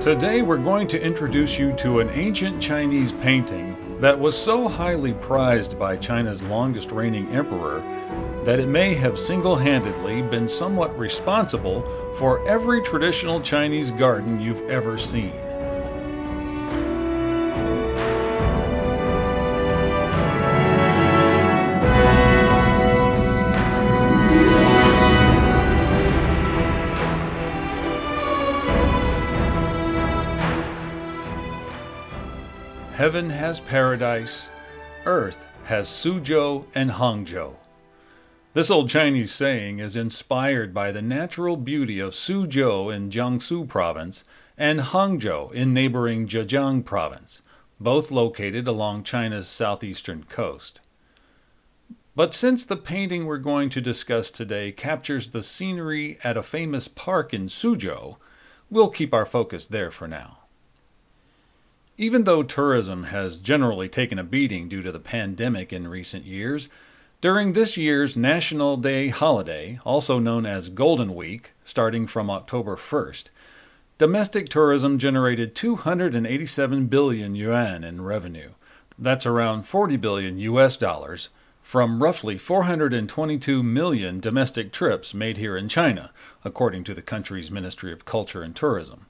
Today, we're going to introduce you to an ancient Chinese painting that was so highly prized by China's longest reigning emperor that it may have single handedly been somewhat responsible for every traditional Chinese garden you've ever seen. Heaven has paradise, earth has Suzhou and Hangzhou. This old Chinese saying is inspired by the natural beauty of Suzhou in Jiangsu province and Hangzhou in neighboring Zhejiang province, both located along China's southeastern coast. But since the painting we're going to discuss today captures the scenery at a famous park in Suzhou, we'll keep our focus there for now. Even though tourism has generally taken a beating due to the pandemic in recent years, during this year's National Day holiday, also known as Golden Week, starting from October 1st, domestic tourism generated 287 billion yuan in revenue. That's around 40 billion US dollars from roughly 422 million domestic trips made here in China, according to the country's Ministry of Culture and Tourism.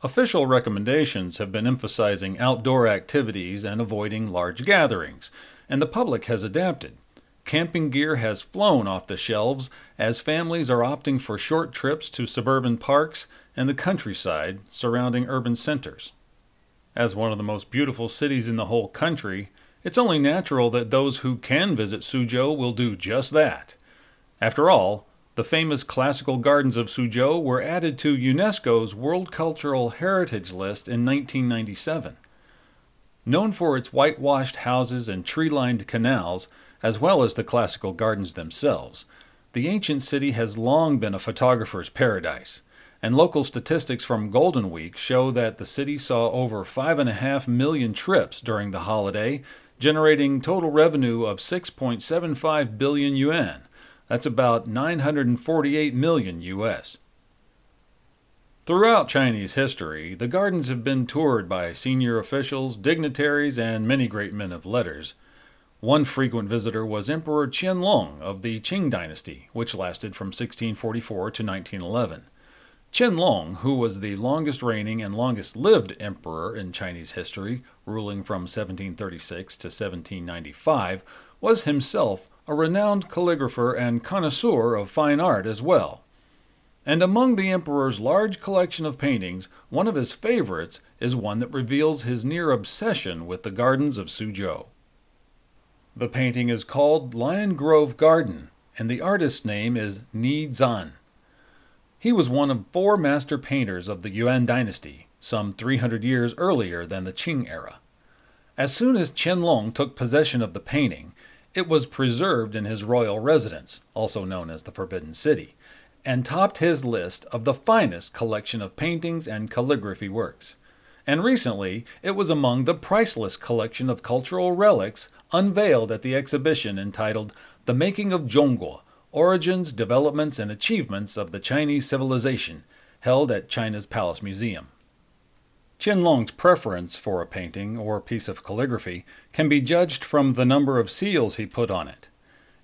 Official recommendations have been emphasizing outdoor activities and avoiding large gatherings, and the public has adapted. Camping gear has flown off the shelves as families are opting for short trips to suburban parks and the countryside surrounding urban centers. As one of the most beautiful cities in the whole country, it's only natural that those who can visit Suzhou will do just that. After all, the famous classical gardens of Suzhou were added to UNESCO's World Cultural Heritage List in 1997. Known for its whitewashed houses and tree lined canals, as well as the classical gardens themselves, the ancient city has long been a photographer's paradise, and local statistics from Golden Week show that the city saw over 5.5 million trips during the holiday, generating total revenue of 6.75 billion yuan that's about 948 million US. Throughout Chinese history, the gardens have been toured by senior officials, dignitaries, and many great men of letters. One frequent visitor was Emperor Qianlong of the Qing dynasty, which lasted from 1644 to 1911. Qianlong, who was the longest reigning and longest lived emperor in Chinese history, ruling from 1736 to 1795, was himself a renowned calligrapher and connoisseur of fine art as well. And among the emperor's large collection of paintings, one of his favorites is one that reveals his near obsession with the gardens of Suzhou. The painting is called Lion Grove Garden, and the artist's name is Ni Zan. He was one of four master painters of the Yuan dynasty, some 300 years earlier than the Qing era. As soon as Qianlong took possession of the painting, it was preserved in his royal residence, also known as the Forbidden City, and topped his list of the finest collection of paintings and calligraphy works. And recently, it was among the priceless collection of cultural relics unveiled at the exhibition entitled The Making of Zhongguo Origins, Developments, and Achievements of the Chinese Civilization, held at China's Palace Museum. Qianlong's preference for a painting or piece of calligraphy can be judged from the number of seals he put on it.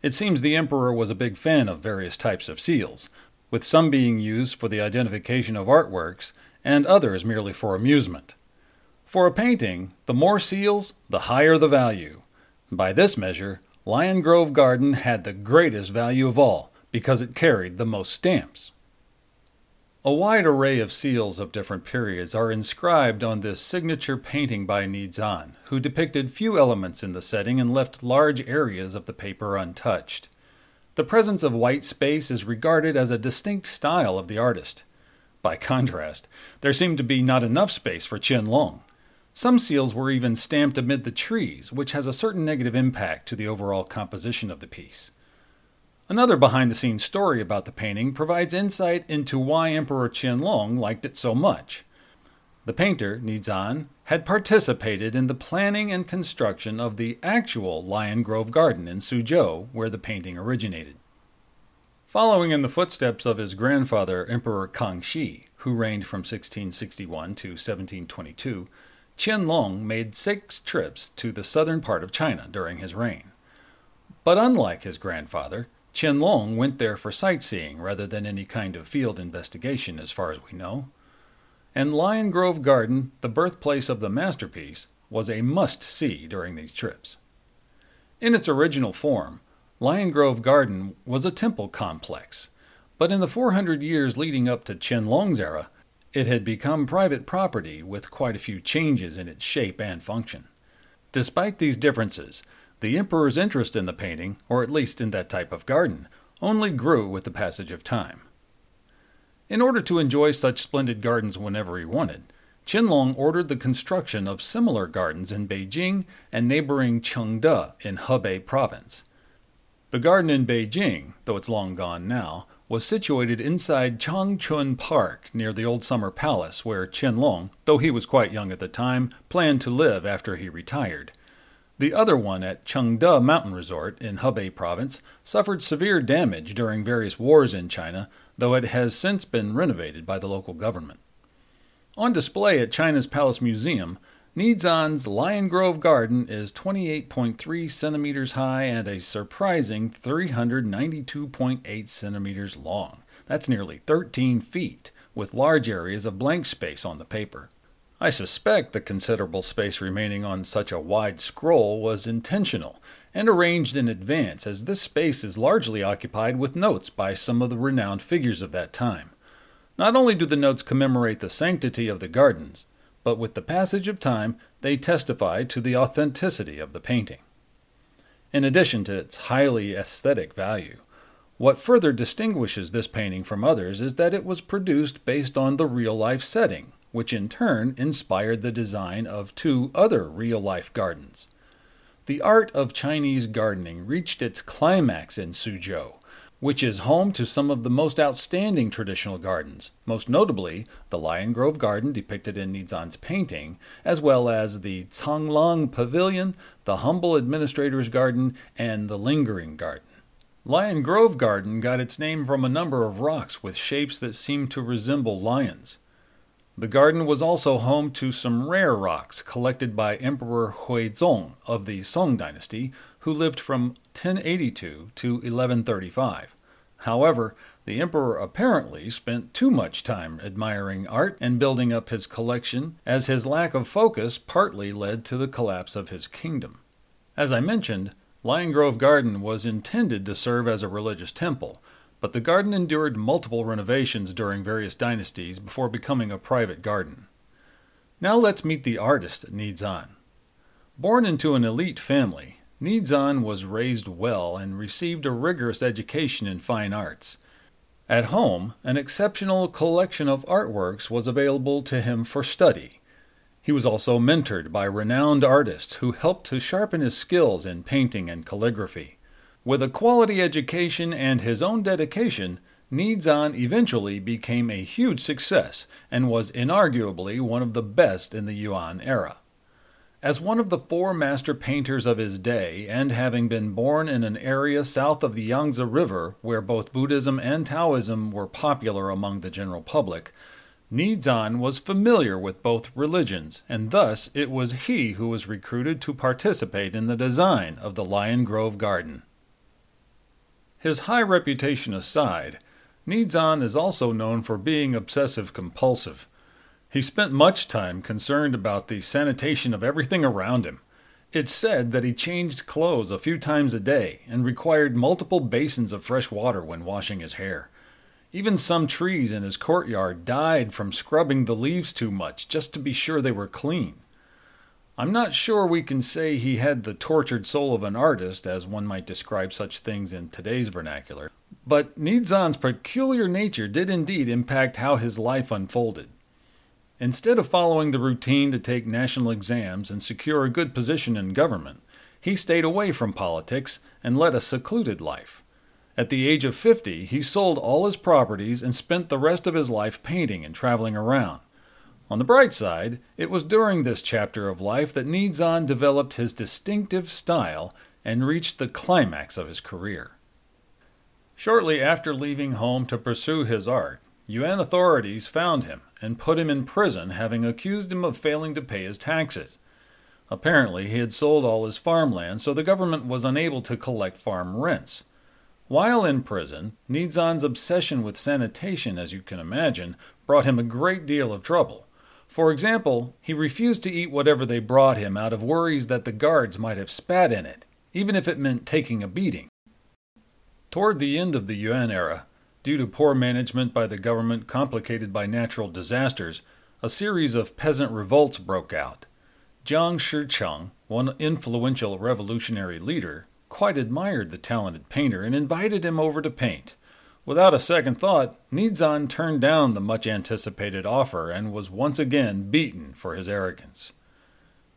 It seems the emperor was a big fan of various types of seals, with some being used for the identification of artworks and others merely for amusement. For a painting, the more seals, the higher the value. By this measure, Lion Grove Garden had the greatest value of all because it carried the most stamps. A wide array of seals of different periods are inscribed on this signature painting by Ni Zan, who depicted few elements in the setting and left large areas of the paper untouched. The presence of white space is regarded as a distinct style of the artist. By contrast, there seemed to be not enough space for Qianlong. Some seals were even stamped amid the trees, which has a certain negative impact to the overall composition of the piece. Another behind the scenes story about the painting provides insight into why Emperor Qianlong liked it so much. The painter, Nizan, had participated in the planning and construction of the actual Lion Grove Garden in Suzhou, where the painting originated. Following in the footsteps of his grandfather, Emperor Kangxi, who reigned from 1661 to 1722, Qianlong made six trips to the southern part of China during his reign. But unlike his grandfather, Qianlong went there for sightseeing rather than any kind of field investigation, as far as we know. And Lion Grove Garden, the birthplace of the masterpiece, was a must see during these trips. In its original form, Lion Grove Garden was a temple complex, but in the 400 years leading up to Qianlong's era, it had become private property with quite a few changes in its shape and function. Despite these differences, the emperor's interest in the painting, or at least in that type of garden, only grew with the passage of time. In order to enjoy such splendid gardens whenever he wanted, Qianlong ordered the construction of similar gardens in Beijing and neighboring Chengde in Hebei province. The garden in Beijing, though it's long gone now, was situated inside Changchun Park near the old summer palace where Qianlong, though he was quite young at the time, planned to live after he retired. The other one at Chengde Mountain Resort in Hebei Province suffered severe damage during various wars in China, though it has since been renovated by the local government. On display at China's Palace Museum, Nizan's Lion Grove Garden is 28.3 centimeters high and a surprising 392.8 centimeters long. That's nearly 13 feet, with large areas of blank space on the paper. I suspect the considerable space remaining on such a wide scroll was intentional and arranged in advance, as this space is largely occupied with notes by some of the renowned figures of that time. Not only do the notes commemorate the sanctity of the gardens, but with the passage of time, they testify to the authenticity of the painting. In addition to its highly aesthetic value, what further distinguishes this painting from others is that it was produced based on the real life setting, which in turn inspired the design of two other real life gardens. The art of Chinese gardening reached its climax in Suzhou, which is home to some of the most outstanding traditional gardens, most notably the Lion Grove Garden depicted in Nizan's painting, as well as the Canglang Pavilion, the Humble Administrator's Garden, and the Lingering Garden. Lion Grove Garden got its name from a number of rocks with shapes that seem to resemble lions. The garden was also home to some rare rocks collected by Emperor Huizong of the Song dynasty, who lived from 1082 to 1135. However, the emperor apparently spent too much time admiring art and building up his collection, as his lack of focus partly led to the collapse of his kingdom. As I mentioned, Lion Grove Garden was intended to serve as a religious temple, but the garden endured multiple renovations during various dynasties before becoming a private garden. Now let's meet the artist Nizan. Born into an elite family, Nizan was raised well and received a rigorous education in fine arts. At home, an exceptional collection of artworks was available to him for study. He was also mentored by renowned artists who helped to sharpen his skills in painting and calligraphy. With a quality education and his own dedication, Nizan eventually became a huge success and was inarguably one of the best in the Yuan era. As one of the four master painters of his day, and having been born in an area south of the Yangtze River where both Buddhism and Taoism were popular among the general public, Nizan was familiar with both religions, and thus it was he who was recruited to participate in the design of the Lion Grove Garden. His high reputation aside, Nizan is also known for being obsessive compulsive. He spent much time concerned about the sanitation of everything around him. It's said that he changed clothes a few times a day and required multiple basins of fresh water when washing his hair. Even some trees in his courtyard died from scrubbing the leaves too much just to be sure they were clean. I'm not sure we can say he had the tortured soul of an artist, as one might describe such things in today's vernacular, but Nizan's peculiar nature did indeed impact how his life unfolded. Instead of following the routine to take national exams and secure a good position in government, he stayed away from politics and led a secluded life. At the age of 50, he sold all his properties and spent the rest of his life painting and traveling around. On the bright side, it was during this chapter of life that Nizan developed his distinctive style and reached the climax of his career. Shortly after leaving home to pursue his art, Yuan authorities found him and put him in prison, having accused him of failing to pay his taxes. Apparently, he had sold all his farmland, so the government was unable to collect farm rents. While in prison, Nizan's obsession with sanitation, as you can imagine, brought him a great deal of trouble. For example, he refused to eat whatever they brought him out of worries that the guards might have spat in it, even if it meant taking a beating. Toward the end of the Yuan era, due to poor management by the government complicated by natural disasters, a series of peasant revolts broke out. Zhang Shicheng, one influential revolutionary leader, quite admired the talented painter and invited him over to paint. Without a second thought, Nizan turned down the much anticipated offer and was once again beaten for his arrogance.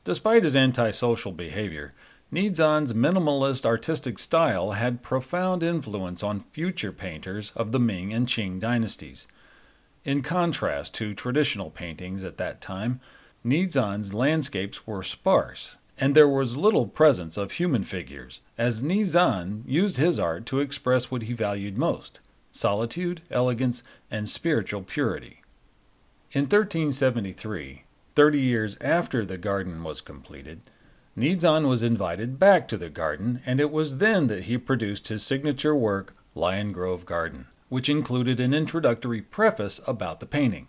Despite his antisocial behavior, Nizan's minimalist artistic style had profound influence on future painters of the Ming and Qing dynasties. In contrast to traditional paintings at that time, Nizan's landscapes were sparse, and there was little presence of human figures, as Nizan used his art to express what he valued most solitude, elegance, and spiritual purity. In 1373, thirty years after the garden was completed, Nizan was invited back to the garden, and it was then that he produced his signature work, Lion Grove Garden, which included an introductory preface about the painting.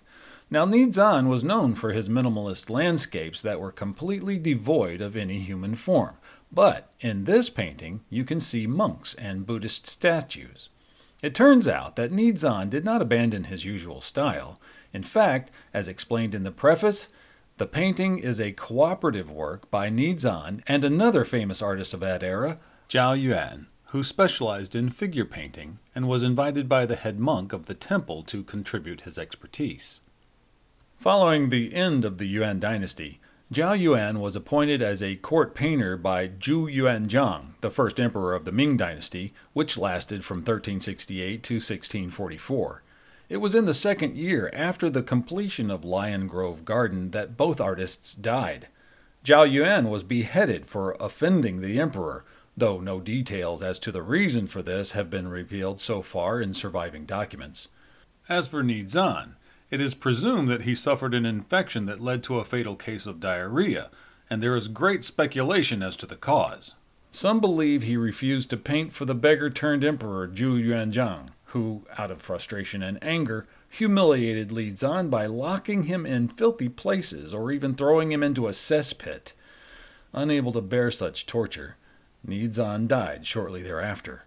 Now, Nizan was known for his minimalist landscapes that were completely devoid of any human form, but in this painting you can see monks and Buddhist statues. It turns out that Nizan did not abandon his usual style. In fact, as explained in the preface, the painting is a cooperative work by Nizan and another famous artist of that era, Zhao Yuan, who specialized in figure painting and was invited by the head monk of the temple to contribute his expertise. Following the end of the Yuan dynasty, Zhao Yuan was appointed as a court painter by Zhu Yuanzhang, the first emperor of the Ming dynasty, which lasted from 1368 to 1644. It was in the second year after the completion of Lion Grove Garden that both artists died. Zhao Yuan was beheaded for offending the emperor, though no details as to the reason for this have been revealed so far in surviving documents. As for Nizan, it is presumed that he suffered an infection that led to a fatal case of diarrhea, and there is great speculation as to the cause. Some believe he refused to paint for the beggar turned emperor Zhu Yuanzhang who, out of frustration and anger, humiliated Ni Zan by locking him in filthy places or even throwing him into a cesspit. Unable to bear such torture, Nizan died shortly thereafter.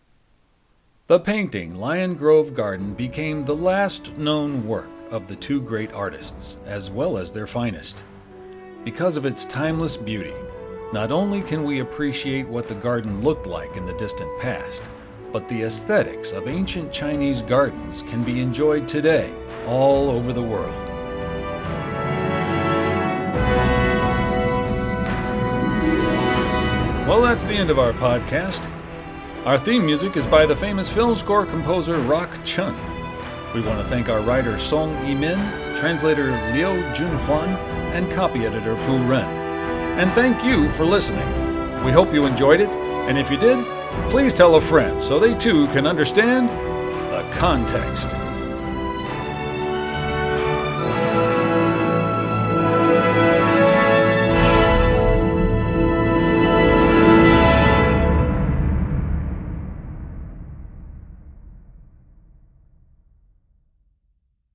The painting Lion Grove Garden became the last known work of the two great artists, as well as their finest. Because of its timeless beauty, not only can we appreciate what the garden looked like in the distant past, but the aesthetics of ancient Chinese gardens can be enjoyed today all over the world. Well, that's the end of our podcast. Our theme music is by the famous film score composer Rock Chun. We want to thank our writer Song Yimin, translator Liu Junhuan, and copy editor Pu Ren. And thank you for listening. We hope you enjoyed it, and if you did, please tell a friend so they too can understand the context.